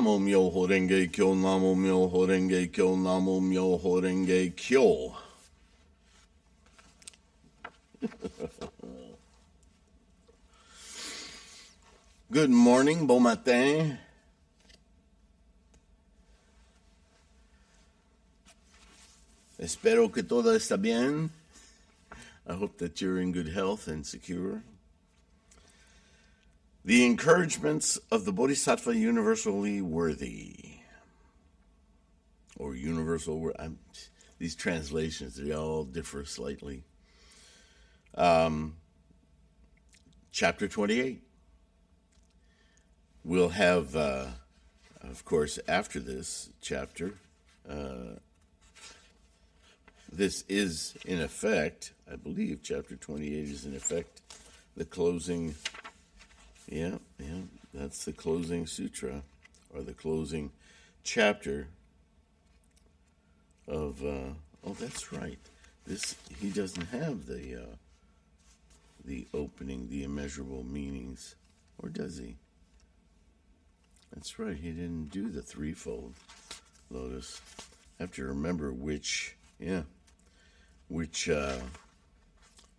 Namo Kyo, Namo Kyo, Namo Kyo. Good morning, bon matin. Espero que todo está bien. I hope that you're in good health and secure. The encouragements of the Bodhisattva universally worthy. Or universal, I'm, these translations, they all differ slightly. Um, chapter 28. We'll have, uh, of course, after this chapter, uh, this is in effect, I believe, chapter 28 is in effect the closing yeah, yeah, that's the closing sutra or the closing chapter of. Uh, oh, that's right. This he doesn't have the uh, the opening, the immeasurable meanings, or does he? That's right. He didn't do the threefold lotus. I have to remember which. Yeah, which uh,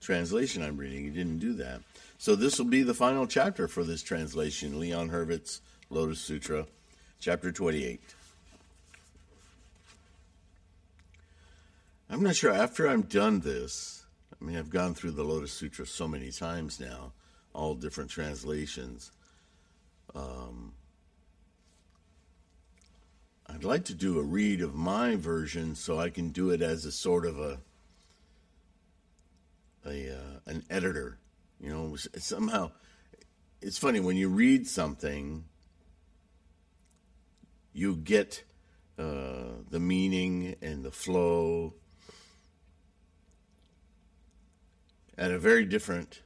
translation I'm reading. He didn't do that. So this will be the final chapter for this translation, Leon Hurvitz's Lotus Sutra, chapter 28. I'm not sure after I'm done this, I mean, I've gone through the Lotus Sutra so many times now, all different translations. Um, I'd like to do a read of my version so I can do it as a sort of a, a uh, an editor you know, somehow it's funny when you read something, you get uh, the meaning and the flow at a very different,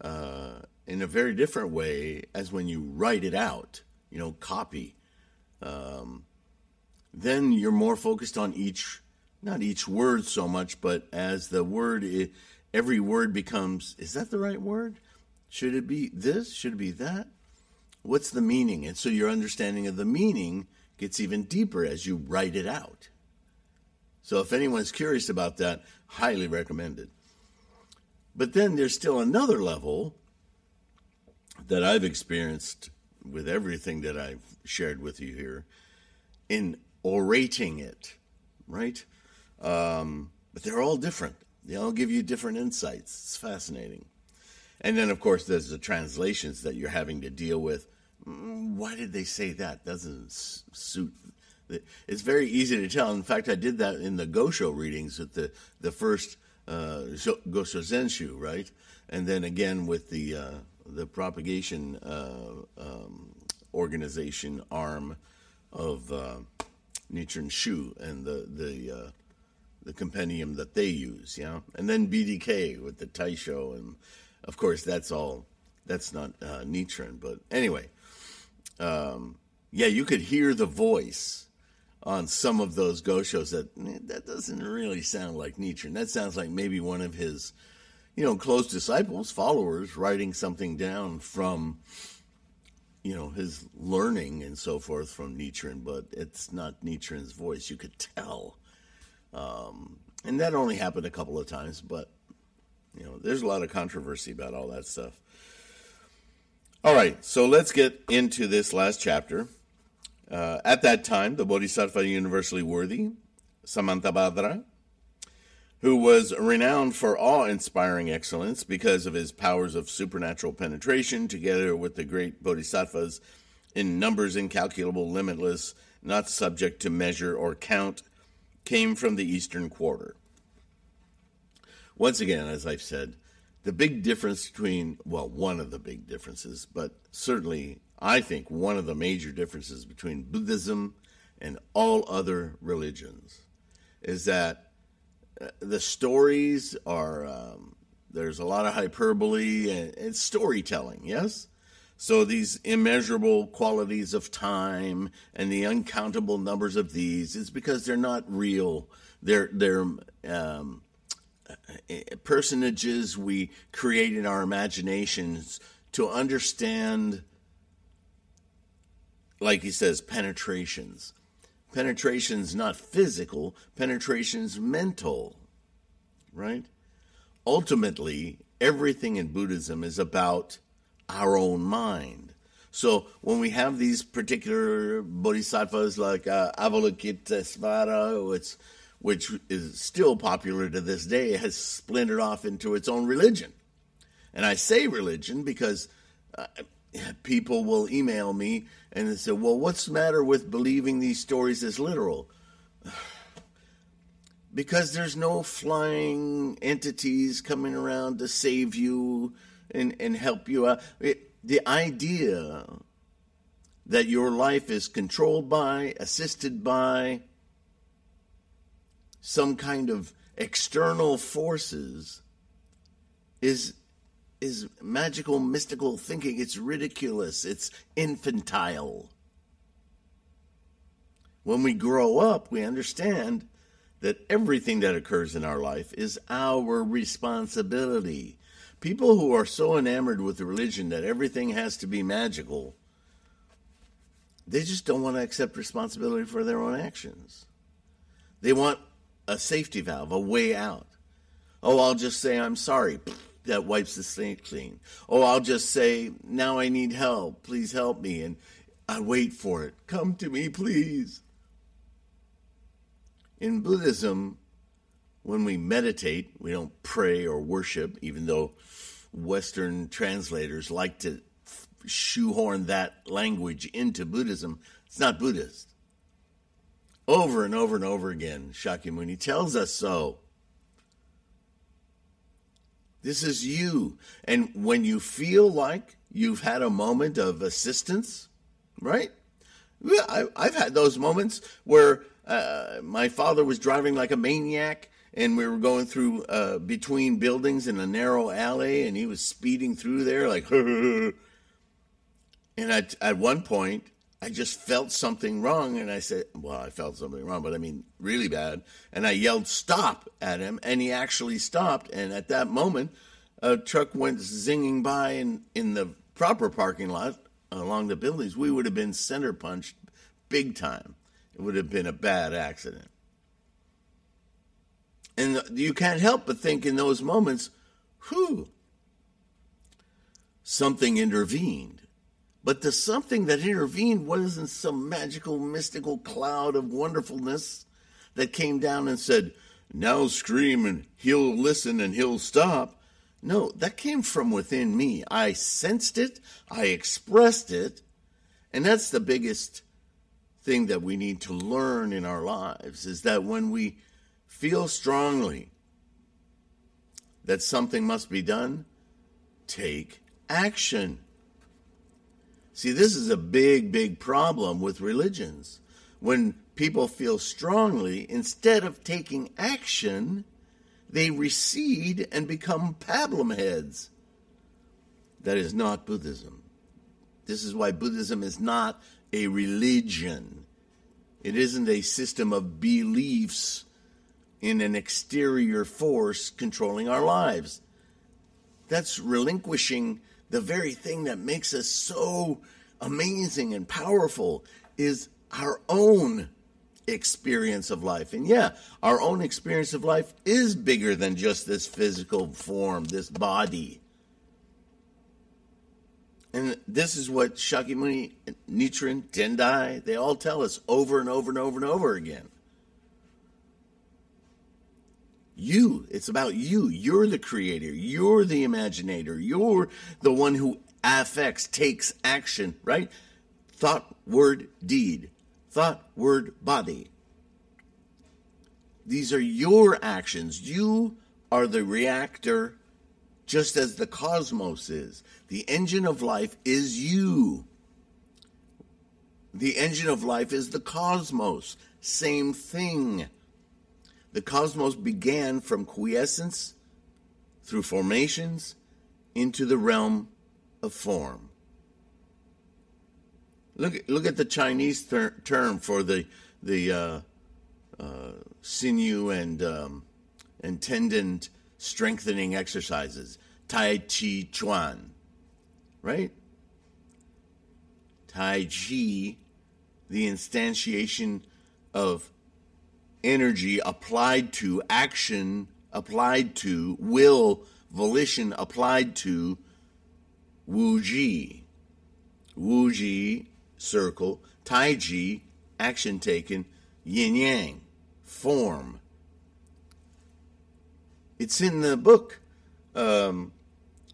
uh, in a very different way as when you write it out. You know, copy. Um, then you're more focused on each, not each word so much, but as the word. Is, every word becomes is that the right word? Should it be this? Should it be that? What's the meaning? And so your understanding of the meaning gets even deeper as you write it out. So if anyone's curious about that, highly recommended. But then there's still another level that I've experienced with everything that I've shared with you here in orating it, right? Um, but they're all different. They all give you different insights. It's fascinating. And then, of course, there's the translations that you're having to deal with. Mm, why did they say that? Doesn't suit. It's very easy to tell. In fact, I did that in the Gosho readings at the the first uh, Gosho Zenshu, right? And then again with the uh, the propagation uh, um, organization arm of uh, Nichiren Shu and the the uh, the compendium that they use, yeah, and then BDK with the Taisho, and of course that's all that's not uh, Nichiren, but anyway, um, yeah, you could hear the voice on some of those Goshos that that doesn't really sound like Nichiren. That sounds like maybe one of his, you know, close disciples, followers, writing something down from, you know, his learning and so forth from Nietzsche. but it's not Nietzsche's voice. You could tell um, and that only happened a couple of times, but you know, there's a lot of controversy about all that stuff. All right, so let's get into this last chapter. Uh, at that time, the Bodhisattva universally worthy, Samantabhadra, who was renowned for awe inspiring excellence because of his powers of supernatural penetration, together with the great bodhisattvas in numbers incalculable, limitless, not subject to measure or count, came from the Eastern Quarter. Once again, as I've said, the big difference between, well, one of the big differences, but certainly I think one of the major differences between Buddhism and all other religions is that uh, the stories are, um, there's a lot of hyperbole and, and storytelling, yes? So these immeasurable qualities of time and the uncountable numbers of these is because they're not real. They're they're um, personages we create in our imaginations to understand like he says, penetrations. Penetration's not physical, penetration's mental, right? Ultimately, everything in Buddhism is about our own mind. So when we have these particular bodhisattvas like uh, Avalokitesvara, which, which is still popular to this day, has splintered off into its own religion. And I say religion because uh, people will email me and they say, well, what's the matter with believing these stories as literal? because there's no flying entities coming around to save you and, and help you out. It, the idea that your life is controlled by, assisted by some kind of external forces is is magical, mystical thinking. It's ridiculous. It's infantile. When we grow up, we understand that everything that occurs in our life is our responsibility. People who are so enamored with the religion that everything has to be magical, they just don't want to accept responsibility for their own actions. They want a safety valve, a way out. Oh, I'll just say I'm sorry that wipes the slate clean. Oh, I'll just say, now I need help. Please help me. And I wait for it. Come to me, please. In Buddhism, when we meditate, we don't pray or worship, even though Western translators like to shoehorn that language into Buddhism. It's not Buddhist. Over and over and over again, Shakyamuni tells us so. This is you. And when you feel like you've had a moment of assistance, right? I, have had those moments where uh, my father was driving like a maniac and we were going through uh, between buildings in a narrow alley and he was speeding through there like and at, at one point I just felt something wrong, and I said, "Well, I felt something wrong, but I mean, really bad." And I yelled, "Stop!" at him, and he actually stopped. And at that moment, a truck went zinging by in in the proper parking lot along the buildings. We would have been center punched big time. It would have been a bad accident. And you can't help but think in those moments, whew, something intervened but the something that intervened wasn't some magical, mystical cloud of wonderfulness that came down and said, Now scream and he'll listen and he'll stop. No, that came from within me. I sensed it, I expressed it, and that's the biggest thing that we need to learn in our lives is that when we feel strongly that something must be done, take action. See, this is a big, big problem with religions. When people feel strongly, instead of taking action, they recede and become pablum heads. That is not Buddhism. This is why Buddhism is not a religion. It isn't a system of beliefs in an exterior force controlling our lives. That's relinquishing the very thing that makes us so amazing and powerful is our own experience of life. And yeah, our own experience of life is bigger than just this physical form, this body. And this is what Shakyamuni, Nichiren, Tendai, they all tell us over and over and over and over again. You, it's about you. You're the creator. You're the imaginator. You're the one who affects, takes action, right? Thought, word, deed. Thought, word, body. These are your actions. You are the reactor, just as the cosmos is. The engine of life is you. The engine of life is the cosmos. Same thing. The cosmos began from quiescence through formations into the realm of form. Look, look at the Chinese ter- term for the, the uh, uh, sinew and, um, and tendon strengthening exercises Tai Chi Chuan, right? Tai Chi the instantiation of energy applied to action, applied to will, volition applied to Wu Ji. Wu Ji, circle, Tai Ji, action taken, yin yang, form. It's in the book, um,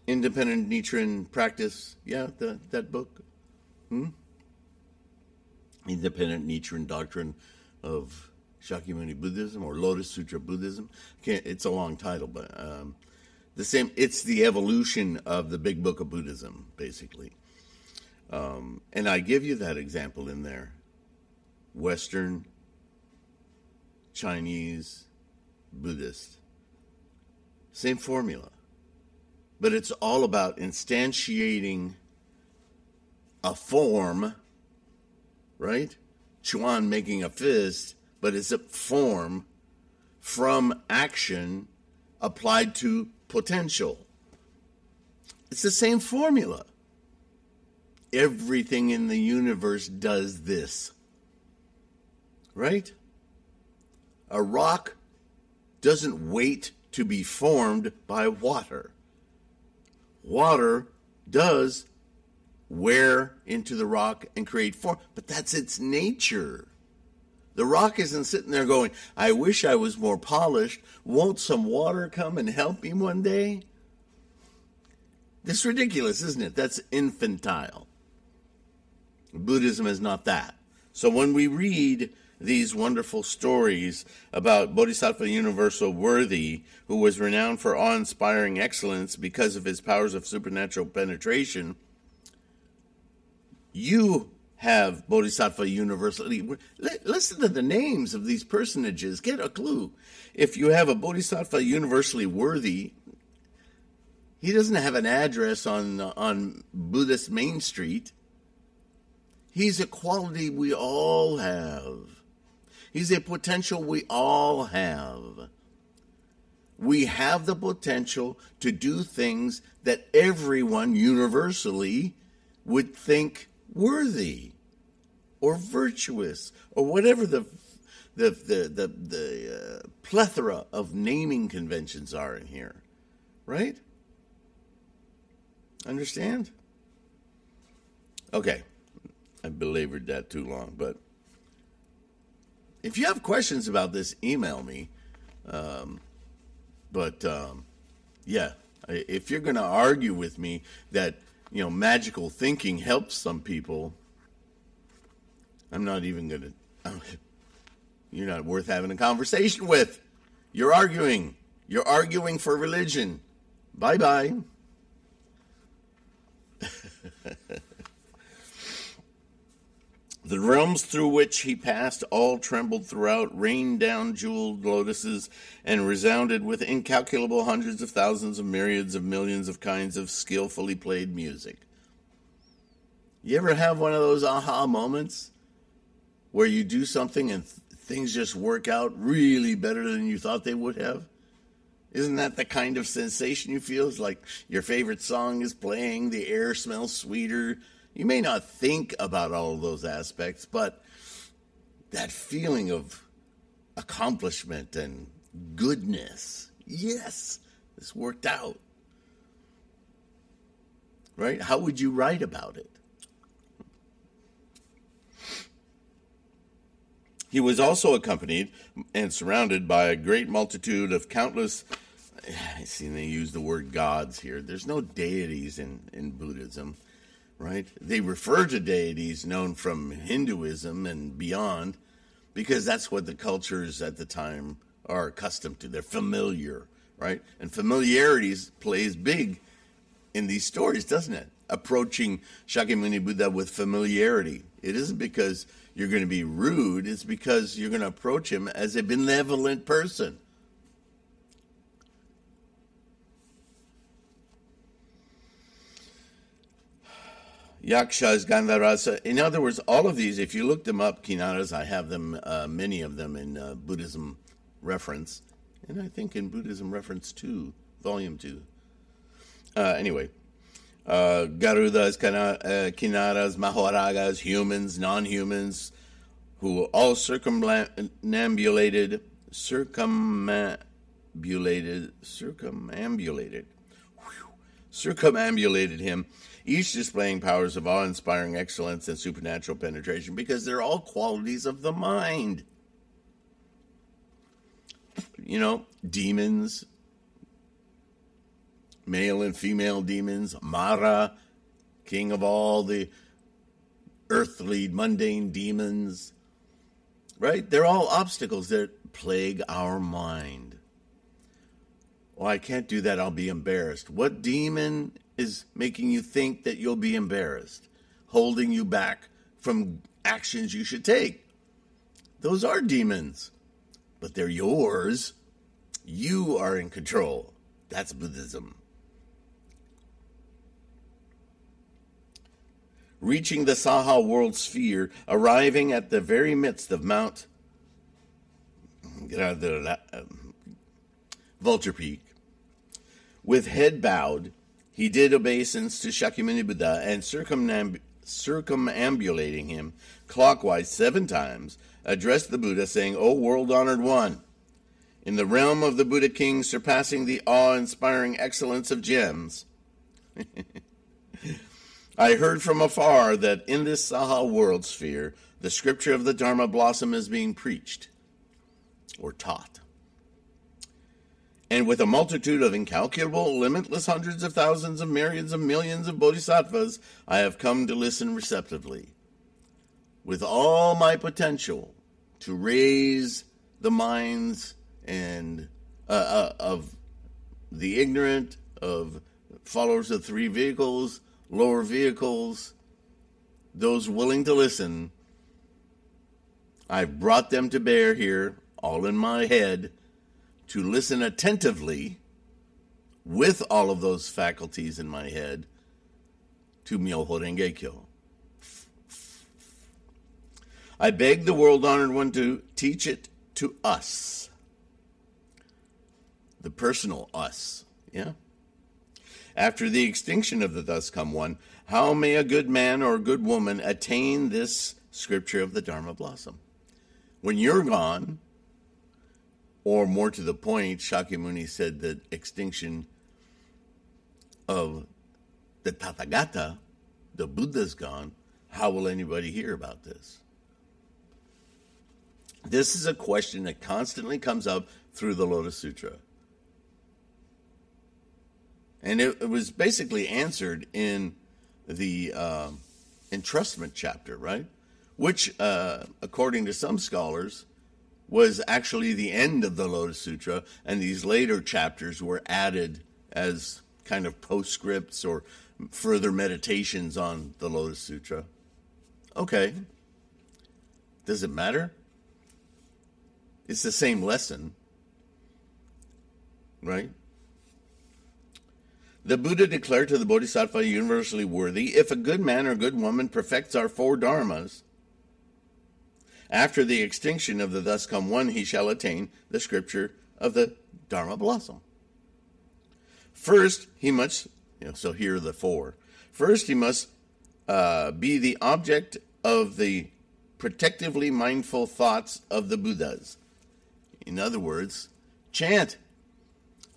Independent Nichiren Practice. Yeah, the, that book. Hmm? Independent Nichiren Doctrine of Shakyamuni Buddhism or Lotus Sutra Buddhism. It's a long title, but um, the same. It's the evolution of the Big Book of Buddhism, basically. Um, and I give you that example in there. Western, Chinese, Buddhist. Same formula. But it's all about instantiating a form, right? Chuan making a fist but it's a form from action applied to potential. It's the same formula. Everything in the universe does this. Right? A rock doesn't wait to be formed by water. Water does wear into the rock and create form, but that's its nature. The rock isn't sitting there going, I wish I was more polished. Won't some water come and help me one day? This is ridiculous, isn't it? That's infantile. Buddhism is not that. So when we read these wonderful stories about Bodhisattva Universal Worthy, who was renowned for awe inspiring excellence because of his powers of supernatural penetration, you have Bodhisattva universally. Listen to the names of these personages. Get a clue. If you have a Bodhisattva universally worthy, he doesn't have an address on on Buddhist Main Street. He's a quality we all have. He's a potential we all have. We have the potential to do things that everyone universally would think worthy or virtuous or whatever the the the the, the uh, plethora of naming conventions are in here, right? Understand? Okay, I belabored that too long, but if you have questions about this, email me. Um, but um, yeah, if you're going to argue with me that you know, magical thinking helps some people. I'm not even going to. You're not worth having a conversation with. You're arguing. You're arguing for religion. Bye bye. The realms through which he passed all trembled throughout, rained down jeweled lotuses, and resounded with incalculable hundreds of thousands of myriads of millions of kinds of skillfully played music. You ever have one of those aha moments where you do something and th- things just work out really better than you thought they would have? Isn't that the kind of sensation you feel? It's like your favorite song is playing, the air smells sweeter, you may not think about all of those aspects, but that feeling of accomplishment and goodness, yes, this worked out. Right? How would you write about it? He was also accompanied and surrounded by a great multitude of countless. I see they use the word gods here. There's no deities in, in Buddhism right? They refer to deities known from Hinduism and beyond because that's what the cultures at the time are accustomed to. They're familiar, right? And familiarity plays big in these stories, doesn't it? Approaching Shakyamuni Buddha with familiarity. It isn't because you're going to be rude, it's because you're going to approach him as a benevolent person. Yakshas, gandharvas. In other words, all of these, if you look them up, Kinaras, I have them, uh, many of them in uh, Buddhism reference, and I think in Buddhism reference 2, volume 2. Uh, anyway, uh, Garudas, uh, Kinnaras, Mahoragas, humans, non humans, who all circumambulated, circumambulated, circumambulated, whew, circumambulated him, each displaying powers of awe inspiring excellence and supernatural penetration because they're all qualities of the mind. You know, demons, male and female demons, Mara, king of all the earthly, mundane demons, right? They're all obstacles that plague our mind. Well, I can't do that. I'll be embarrassed. What demon is making you think that you'll be embarrassed, holding you back from actions you should take? Those are demons, but they're yours. You are in control. That's Buddhism. reaching the Saha world sphere, arriving at the very midst of Mount um, Vulture Peak. With head bowed, he did obeisance to Shakyamuni Buddha and circumamb- circumambulating him clockwise seven times, addressed the Buddha, saying, O world honored one, in the realm of the Buddha King, surpassing the awe inspiring excellence of gems. I heard from afar that in this Saha world sphere, the scripture of the Dharma blossom is being preached or taught. And with a multitude of incalculable, limitless hundreds of thousands of myriads of millions of bodhisattvas, I have come to listen receptively. With all my potential to raise the minds and uh, uh, of the ignorant, of followers of three vehicles, lower vehicles, those willing to listen. I've brought them to bear here, all in my head, to listen attentively with all of those faculties in my head to Myoho Renge Kyo. I beg the world honored one to teach it to us. The personal us. Yeah? After the extinction of the thus come one, how may a good man or a good woman attain this scripture of the Dharma blossom? When you're gone, or more to the point, Shakyamuni said that extinction of the Tathagata, the Buddha's gone, how will anybody hear about this? This is a question that constantly comes up through the Lotus Sutra. And it, it was basically answered in the uh, entrustment chapter, right? Which, uh, according to some scholars, was actually the end of the Lotus Sutra, and these later chapters were added as kind of postscripts or further meditations on the Lotus Sutra. Okay. Does it matter? It's the same lesson, right? The Buddha declared to the Bodhisattva universally worthy if a good man or good woman perfects our four dharmas, after the extinction of the thus come one, he shall attain the scripture of the Dharma blossom. First, he must, you know, so here are the four. First, he must uh, be the object of the protectively mindful thoughts of the Buddhas. In other words, chant,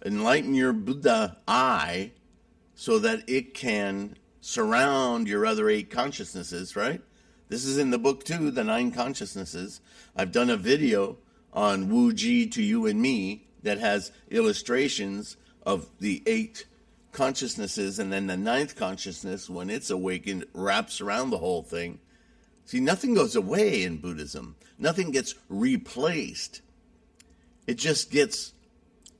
enlighten your Buddha eye so that it can surround your other eight consciousnesses, right? This is in the book too, the nine consciousnesses. I've done a video on Wu Ji to you and me that has illustrations of the eight consciousnesses, and then the ninth consciousness, when it's awakened, wraps around the whole thing. See, nothing goes away in Buddhism, nothing gets replaced. It just gets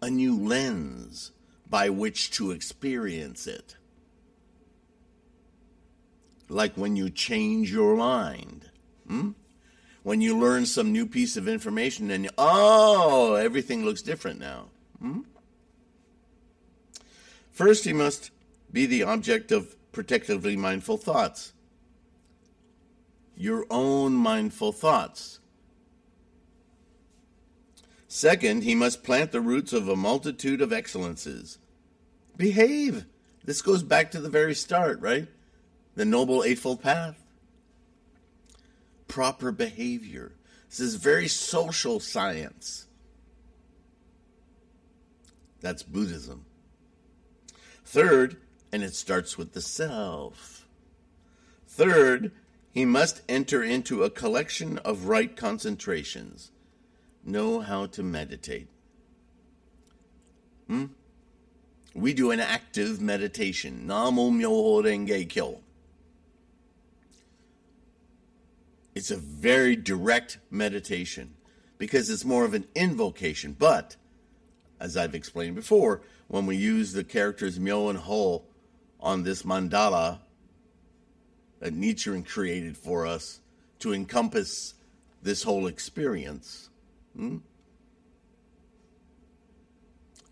a new lens by which to experience it. Like when you change your mind. Hmm? When you learn some new piece of information and, oh, everything looks different now. Hmm? First, he must be the object of protectively mindful thoughts. Your own mindful thoughts. Second, he must plant the roots of a multitude of excellences. Behave. This goes back to the very start, right? The Noble Eightfold Path. proper behavior. This is very social science. That's Buddhism. Third, and it starts with the self. Third, he must enter into a collection of right concentrations. Know how to meditate. Hmm? We do an active meditation. Namo Myoho Renge Kyo. It's a very direct meditation because it's more of an invocation. But, as I've explained before, when we use the characters Myo and Ho on this mandala that Nichiren created for us to encompass this whole experience, hmm?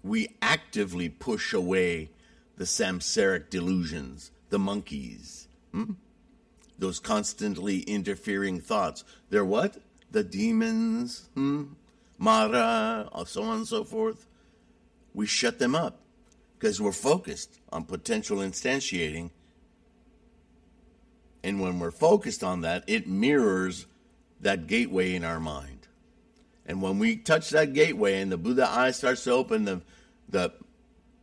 we actively push away the samsaric delusions, the monkeys, hmm? Those constantly interfering thoughts. They're what? The demons, hmm? Mara, so on and so forth. We shut them up because we're focused on potential instantiating. And when we're focused on that, it mirrors that gateway in our mind. And when we touch that gateway and the Buddha eye starts to open, the, the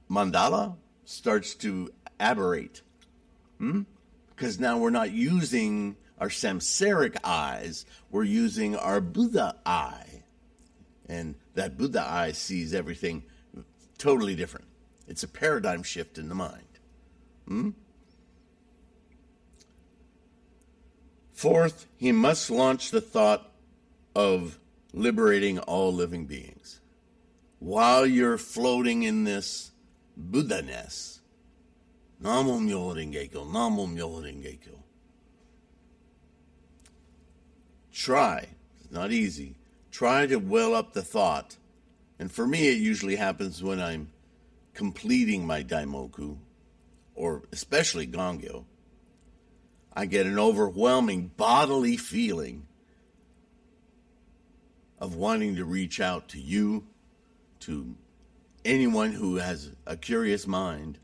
mandala starts to aberrate. Hmm? Because now we're not using our samsaric eyes, we're using our Buddha eye. And that Buddha eye sees everything totally different. It's a paradigm shift in the mind. Hmm? Fourth, he must launch the thought of liberating all living beings. While you're floating in this Buddha-ness, Namo Myoho Renge Namo Myoho Renge Try, it's not easy, try to well up the thought. And for me, it usually happens when I'm completing my daimoku, or especially gongyo, I get an overwhelming bodily feeling of wanting to reach out to you, to anyone who has a curious mind.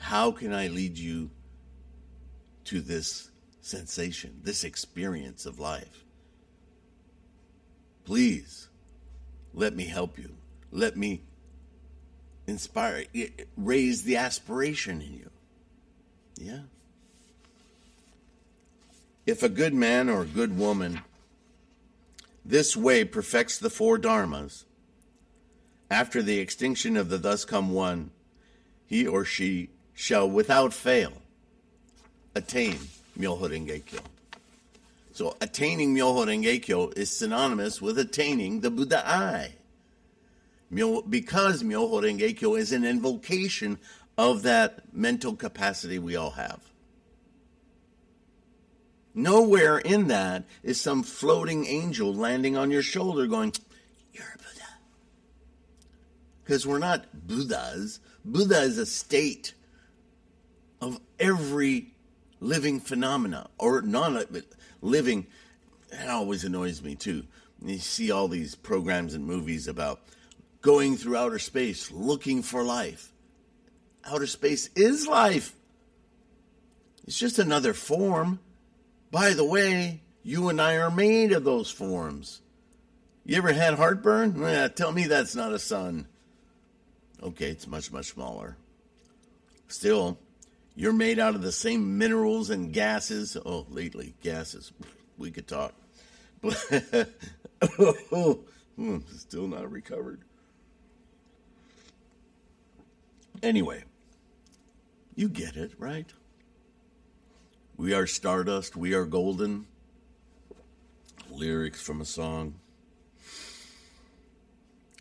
How can I lead you to this sensation, this experience of life? Please, let me help you. Let me inspire, raise the aspiration in you. Yeah. If a good man or a good woman this way perfects the four dharmas, after the extinction of the thus come one, he or she shall without fail attain Myoho. So attaining Myoho is synonymous with attaining the Buddha eye because Myoho is an invocation of that mental capacity we all have. Nowhere in that is some floating angel landing on your shoulder going, You're a Buddha. Because we're not Buddhas. Buddha is a state of every living phenomena or non living. That always annoys me too. You see all these programs and movies about going through outer space looking for life. Outer space is life. It's just another form. By the way, you and I are made of those forms. You ever had heartburn? Eh, tell me that's not a sun. Okay, it's much, much smaller. Still, you're made out of the same minerals and gases. Oh, lately, gases. We could talk. Oh, still not recovered. Anyway, you get it, right? We are stardust, we are golden. Lyrics from a song.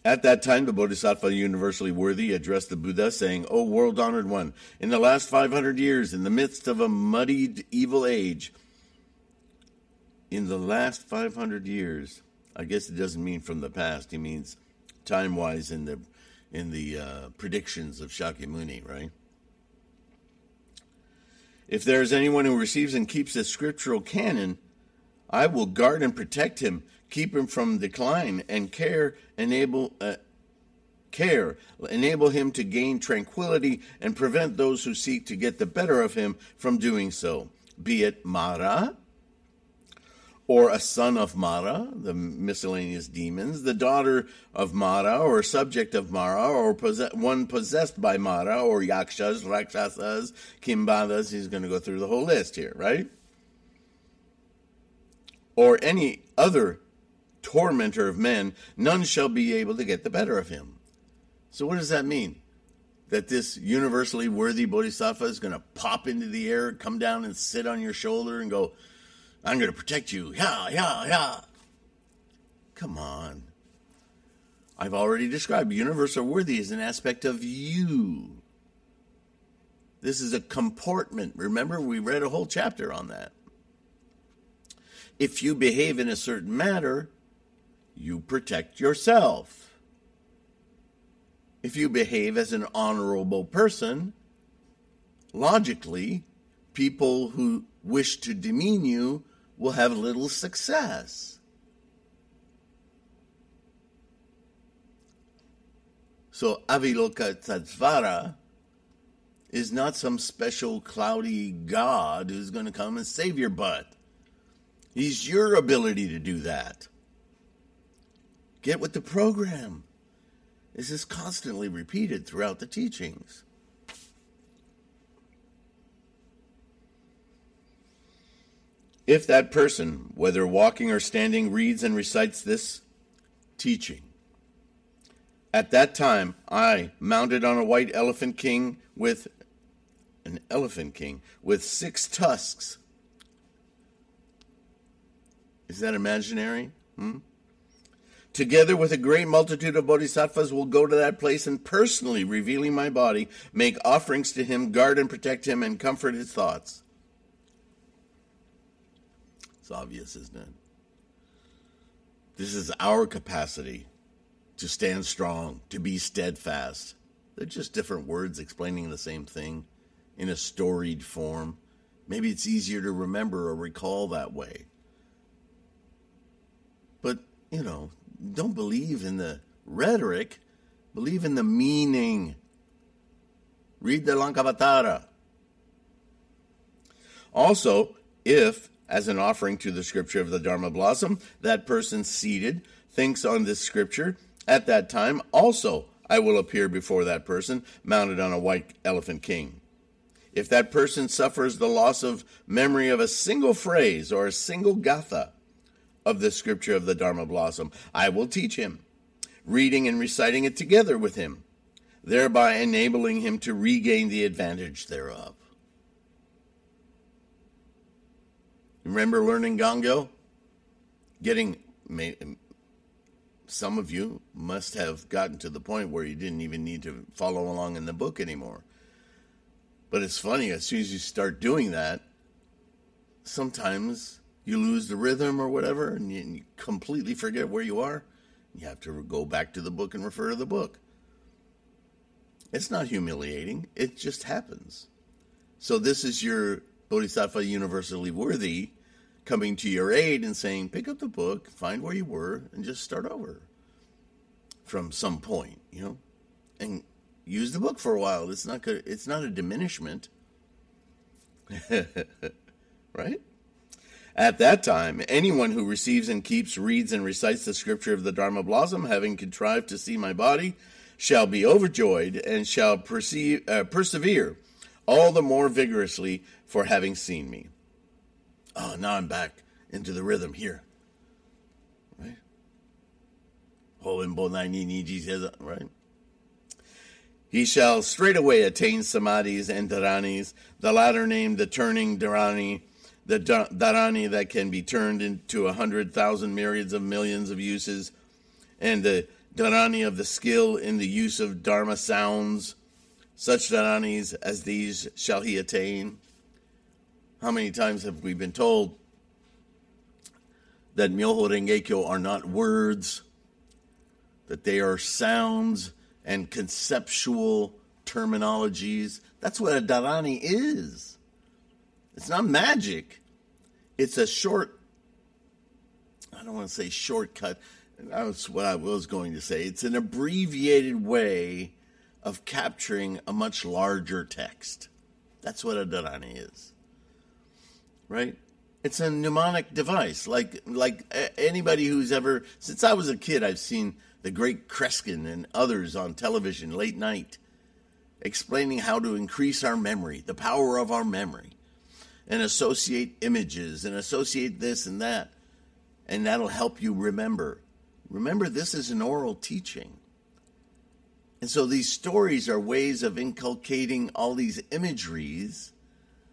At that time, the Bodhisattva universally worthy addressed the Buddha, saying, O world honored one, in the last 500 years, in the midst of a muddied evil age, in the last 500 years, I guess it doesn't mean from the past, he means time wise in the in the uh, predictions of Shakyamuni, right? If there is anyone who receives and keeps the scriptural canon, I will guard and protect him, keep him from decline, and care enable uh, care enable him to gain tranquility and prevent those who seek to get the better of him from doing so, be it Mara, or a son of Mara, the miscellaneous demons, the daughter of Mara, or subject of Mara, or possess- one possessed by Mara, or yakshas, rakshasas, kimbadas. He's going to go through the whole list here, right? Or any other tormentor of men, none shall be able to get the better of him. So, what does that mean? That this universally worthy bodhisattva is going to pop into the air, come down and sit on your shoulder and go, I'm going to protect you. Yeah, yeah, yeah. Come on. I've already described universal worthy as an aspect of you. This is a comportment. Remember, we read a whole chapter on that. If you behave in a certain manner, you protect yourself. If you behave as an honorable person, logically, people who wish to demean you will have little success. So Aviloka Avalokitesvara is not some special cloudy god who's going to come and save your butt. He's your ability to do that. Get with the program. This is constantly repeated throughout the teachings. If that person, whether walking or standing, reads and recites this teaching, at that time I, mounted on a white elephant king with an elephant king with six tusks. Is that imaginary? Hmm? Together with a great multitude of bodhisattvas, will go to that place and personally, revealing my body, make offerings to him, guard and protect him, and comfort his thoughts. It's obvious, isn't it? This is our capacity to stand strong, to be steadfast. They're just different words explaining the same thing in a storied form. Maybe it's easier to remember or recall that way. You know, don't believe in the rhetoric, believe in the meaning. Read the Lankavatara. Also, if as an offering to the scripture of the Dharma blossom. That person seated thinks on this scripture. At that time, also, I will appear before that person, mounted on a white elephant king. If that person suffers the loss of memory of a single phrase or a single gatha of the scripture of the Dharma blossom, I will teach him, reading and reciting it together with him, thereby enabling him to regain the advantage thereof. Remember learning Gongyo? Getting some of you must have gotten to the point where you didn't even need to follow along in the book anymore. But it's funny, as soon as you start doing that, sometimes you lose the rhythm or whatever, and you, and you completely forget where you are. You have to go back to the book and refer to the book. It's not humiliating, it just happens. So, this is your Bodhisattva universally worthy coming to your aid and saying, pick up the book, find where you were, and just start over from some point, you know, and use the book for a while. It's not good. It's not a diminishment, right? At that time, anyone who receives and keeps, reads, and recites the scripture of the Dharma blossom, having contrived to see my body, shall be overjoyed and shall perceive, uh, persevere all the more vigorously for having seen me. Oh, now I'm back into the rhythm here. Right? Right? He shall straightway attain samadhis and dharanis, the latter named the turning dharani, the dharani that can be turned into a hundred thousand myriads of millions of uses, and the dharani of the skill in the use of dharma sounds, such dharanis as these shall he attain. How many times have we been told that Myoho Rengekyo are not words, that they are sounds and conceptual terminologies? That's what a dharani is. It's not magic. It's a short, I don't want to say shortcut. That's what I was going to say. It's an abbreviated way of capturing a much larger text. That's what a dharani is. Right? It's a mnemonic device. Like like anybody who's ever since I was a kid, I've seen the great Kreskin and others on television late night explaining how to increase our memory, the power of our memory, and associate images and associate this and that. And that'll help you remember. Remember, this is an oral teaching. And so these stories are ways of inculcating all these imageries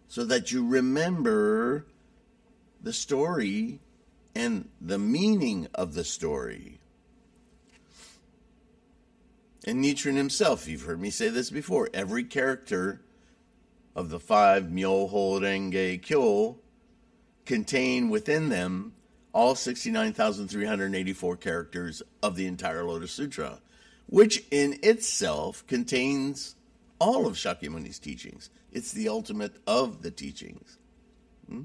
so that you remember the story and the meaning of the story. And Nichiren himself, you've heard me say this before, every character of the five Myoho Renge Kyo contain within them all 69,384 characters of the entire Lotus Sutra, which in itself contains all of Shakyamuni's teachings. It's the ultimate of the teachings. Hmm?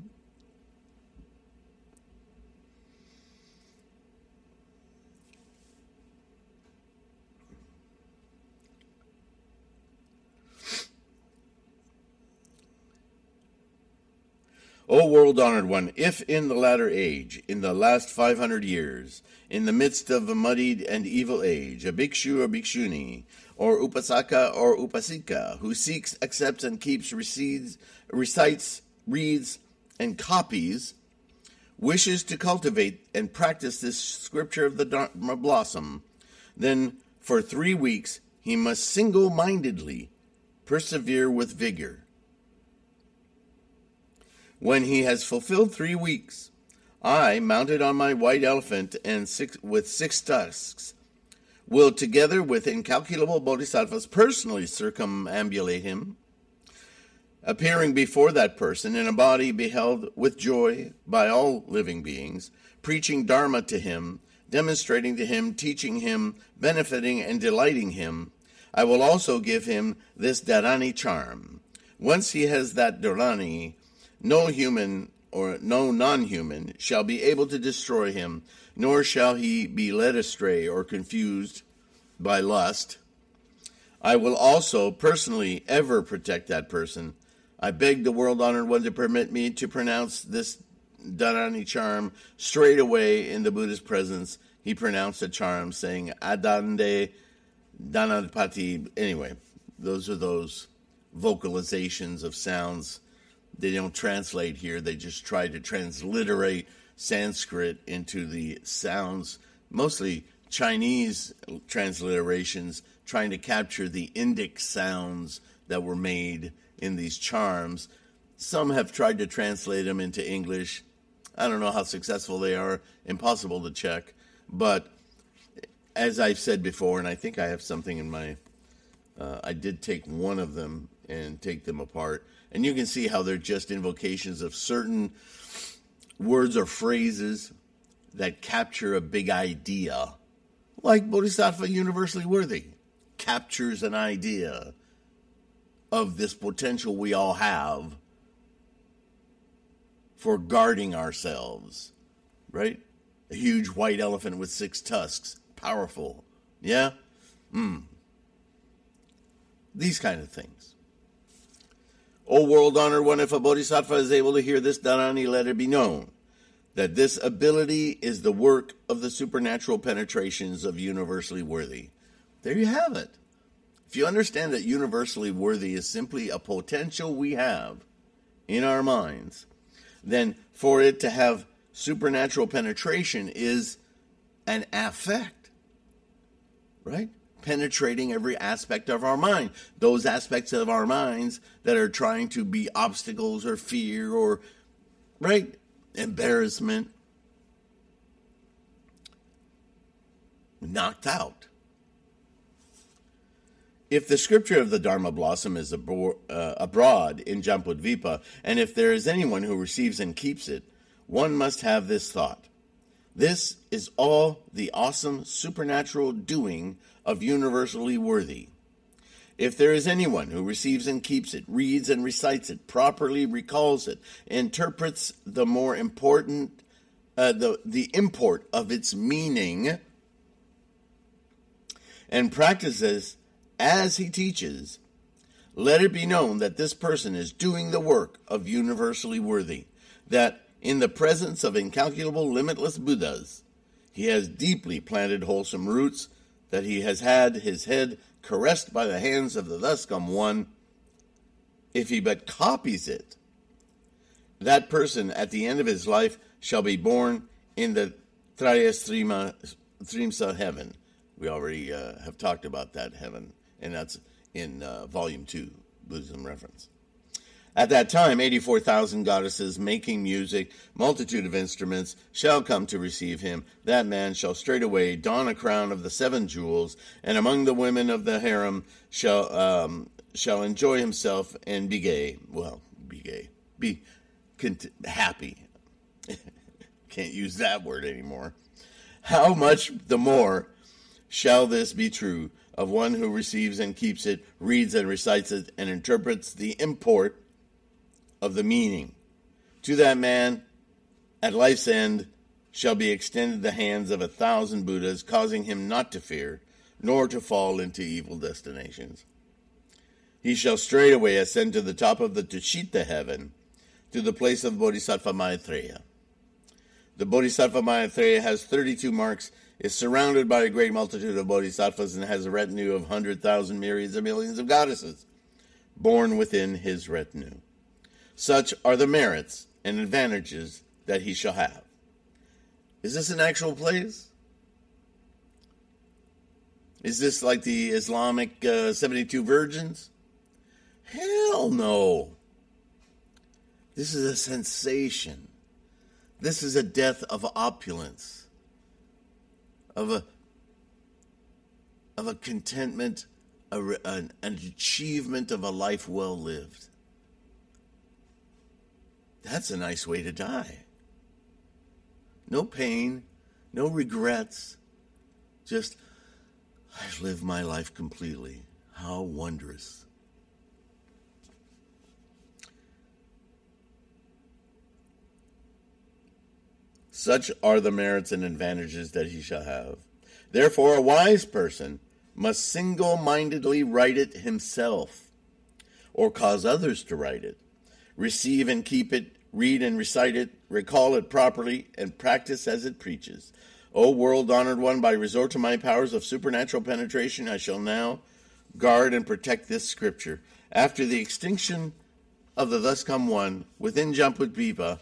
O world honored one, if in the latter age, in the last 500 years, in the midst of a muddied and evil age, a bhikshu or bhikshuni, or upasaka or upasika, who seeks, accepts, and keeps, recedes, recites, reads, and copies, wishes to cultivate and practice this scripture of the Dharma blossom, then for three weeks he must single mindedly persevere with vigor when he has fulfilled three weeks, I, mounted on my white elephant and six, with six tusks, will, together with incalculable bodhisattvas, personally circumambulate him, appearing before that person in a body beheld with joy by all living beings, preaching Dharma to him, demonstrating to him, teaching him, benefiting and delighting him. I will also give him this Dharani charm. Once he has that Dharani, no human or no non human shall be able to destroy him, nor shall he be led astray or confused by lust. I will also personally ever protect that person. I beg the world honored one to permit me to pronounce this Dharani charm straight away in the Buddha's presence. He pronounced a charm saying Adande Dhanapati. Anyway, those are those vocalizations of sounds they don't translate here. They just try to transliterate Sanskrit into the sounds, mostly Chinese transliterations, trying to capture the Indic sounds that were made in these charms. Some have tried to translate them into English. I don't know how successful they are, impossible to check. But as I've said before, and I think I have something in my, uh, I did take one of them and take them apart and you can see how they're just invocations of certain words or phrases that capture a big idea. Like Bodhisattva Universally Worthy captures an idea of this potential we all have for guarding ourselves, right? A huge white elephant with six tusks, powerful. Yeah? Hmm. These kind of things. O world honored one, if a bodhisattva is able to hear this dharani, let it be known that this ability is the work of the supernatural penetrations of universally worthy. There you have it. If you understand that universally worthy is simply a potential we have in our minds, then for it to have supernatural penetration is an affect, right? Penetrating every aspect of our mind. Those aspects of our minds that are trying to be obstacles or fear or, right, embarrassment, knocked out. If the scripture of the Dharma blossom is uh, abroad in Jambudvipa, and if there is anyone who receives and keeps it, one must have this thought. This is all the awesome supernatural doing of universally worthy. If there is anyone who receives and keeps it, reads and recites it, properly recalls it, interprets the more important, uh, the, the import of its meaning, and practices as he teaches, let it be known that this person is doing the work of universally worthy, that in the presence of incalculable, limitless Buddhas. He has deeply planted wholesome roots that he has had his head caressed by the hands of the thus come one. If he but copies it, that person at the end of his life shall be born in the Trayastrimsa heaven. We already uh, have talked about that heaven, and that's in uh, volume two, Buddhism reference. At that time, 84,000 goddesses making music, multitude of instruments, shall come to receive him. That man shall straightway don a crown of the seven jewels, and among the women of the harem shall um, shall enjoy himself and be gay. Well, be gay, be cont- happy. Can't use that word anymore. How much the more shall this be true of one who receives and keeps it, reads and recites it, and interprets the import of the meaning. To that man, at life's end, shall be extended the hands of a thousand Buddhas, causing him not to fear, nor to fall into evil destinations. He shall straightway ascend to the top of the Tushita heaven, to the place of Bodhisattva Maitreya. The Bodhisattva Maitreya has 32 marks, is surrounded by a great multitude of bodhisattvas, and has a retinue of hundred thousand myriads of millions of goddesses born within his retinue. Such are the merits and advantages that he shall have. Is this an actual place? Is this like the Islamic uh, 72 virgins? Hell no. This is a sensation. This is a death of opulence, of a of a contentment, a, an, an achievement of a life well lived. That's a nice way to die. No pain, no regrets. Just, I've lived my life completely. How wondrous. Such are the merits and advantages that he shall have. Therefore, a wise person must single mindedly write it himself, or cause others to write it receive and keep it, read and recite it, recall it properly, and practice as it preaches. O world honored one, by resort to my powers of supernatural penetration, I shall now guard and protect this scripture. After the extinction of the thus come one, within Jambudvipa,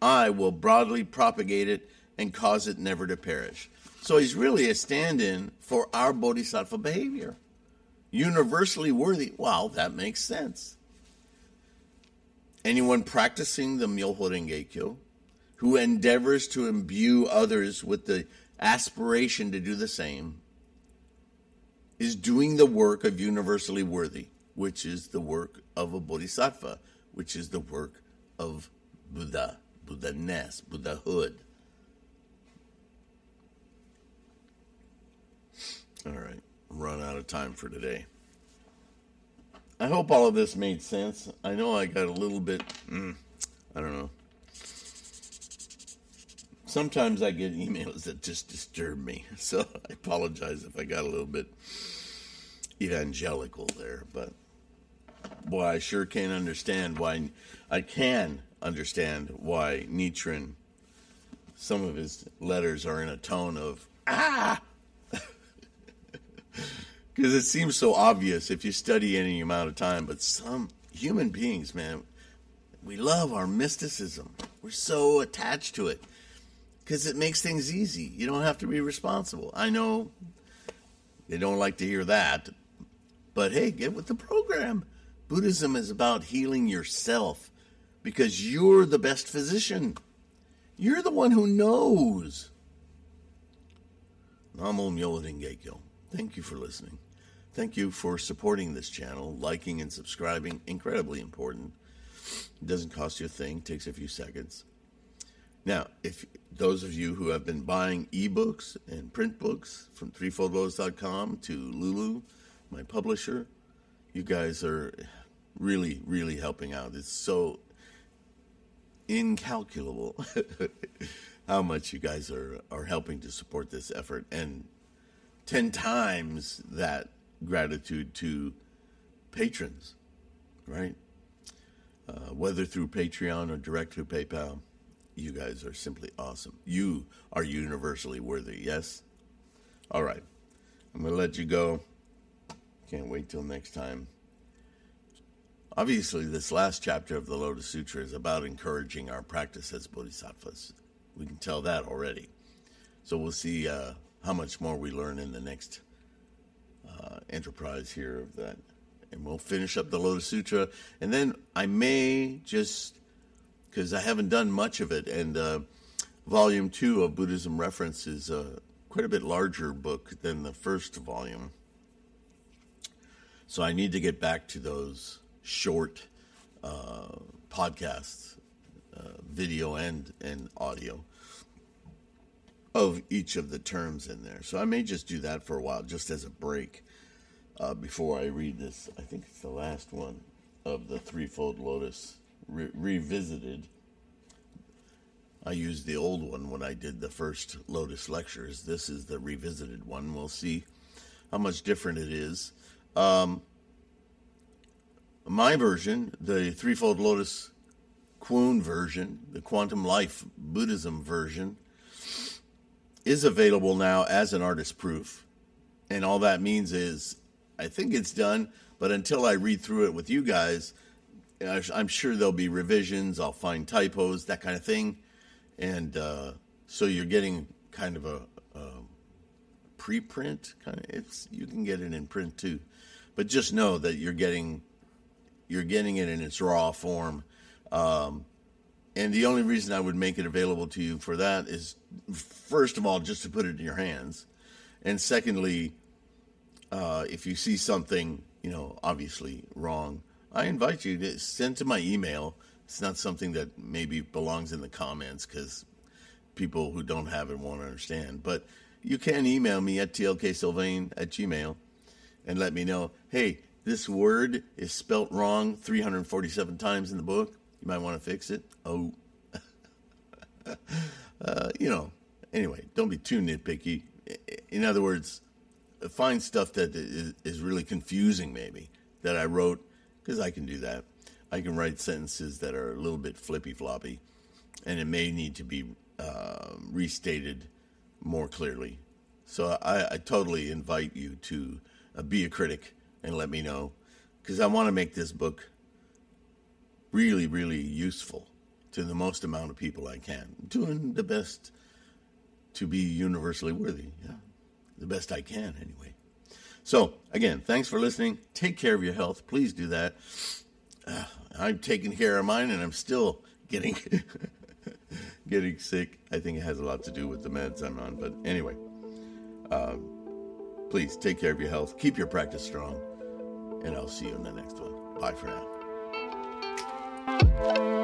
I will broadly propagate it and cause it never to perish. So he's really a stand in for our bodhisattva behavior. Universally worthy. Wow, that makes sense. Anyone practicing the Myoho Renge who endeavors to imbue others with the aspiration to do the same is doing the work of universally worthy, which is the work of a bodhisattva, which is the work of Buddha, Buddha-ness, Buddhahood. All right, run out of time for today. I hope all of this made sense. I know I got a little bit, mm, I don't know. Sometimes I get emails that just disturb me, so I apologize if I got a little bit evangelical there. But boy, I sure can't understand why. I can understand why Nichiren. Some of his letters are in a tone of ah because it seems so obvious if you study any amount of time. But some human beings, man, we love our mysticism. We're so attached to it because it makes things easy. You don't have to be responsible. I know they don't like to hear that, but hey, get with the program. Buddhism is about healing yourself because you're the best physician. You're the one who knows. Namo Myoho Renge Thank you for listening. Thank you for supporting this channel, liking and subscribing. Incredibly important. It doesn't cost you a thing, takes a few seconds. Now, if those of you who have been buying ebooks and print books from threefoldlotus.com to Lulu, my publisher, you guys are really, really helping out. It's so incalculable how much you guys are, are helping to support this effort. And 10 times that gratitude to patrons, right? Uh, whether through Patreon or direct through PayPal. you guys are simply awesome. You are universally worthy, yes? All right. I'm going to let you go. Can't wait till next time. Obviously, this last chapter of the Lotus Sutra is about encouraging our practice as bodhisattvas. We can tell that already. So we'll see uh, how much more we learn in the next uh, enterprise here of that. And we'll finish up the Lotus Sutra. And then I may just, because I haven't done much of it, and uh, volume two of Buddhism Reference is uh, quite a bit larger book than the first volume. So I need to get back to those short uh, podcasts, uh, video and, and audio of each of the terms in there. So I may just do that for a while, just as a break uh, before I read this. I think it's the last one of the Threefold Lotus re- revisited. I used the old one when I did the first Lotus lectures. This is the revisited one. We'll see how much different it is. Um, my version, the Threefold Lotus Kwoon version, the Quantum Life Buddhism version, is available now as an artist proof. And all that means is I think it's done, but until I read through it with you guys, I'm sure there'll be revisions. I'll find typos, that kind of thing. And uh, so you're getting kind of a, a preprint kind of it's you can get it in print too. But just know that you're getting you're getting it in its raw form. Um, and the only reason I would make it available to you for that is, first of all, just to put it in your hands. And secondly, uh, if you see something, you know, obviously wrong, I invite you to send to my email. It's not something that maybe belongs in the comments because people who don't have it won't understand. But you can email me at tlksylvain at gmail and let me know, hey, this word is spelt wrong 347 times in the book. You might want to fix it. Oh, uh, you know. Anyway, don't be too nitpicky. In other words, find stuff that is, really confusing, maybe that I wrote, because I can do that. I can write sentences that are a little bit flippy floppy, and it may need to be uh, restated more clearly. So I, I totally invite you to uh, be a critic and let me know because I want to make this book really, really useful to the most amount of people I can. Doing the best to be universally worthy. Yeah, the best I can, anyway. So, again, thanks for listening. Take care of your health. Please do that. Uh, I'm taking care of mine, and I'm still getting getting sick. I think it has a lot to do with the meds I'm on. But anyway, uh, please take care of your health. Keep your practice strong and I'll see you in the next one. Bye for now. Thank you.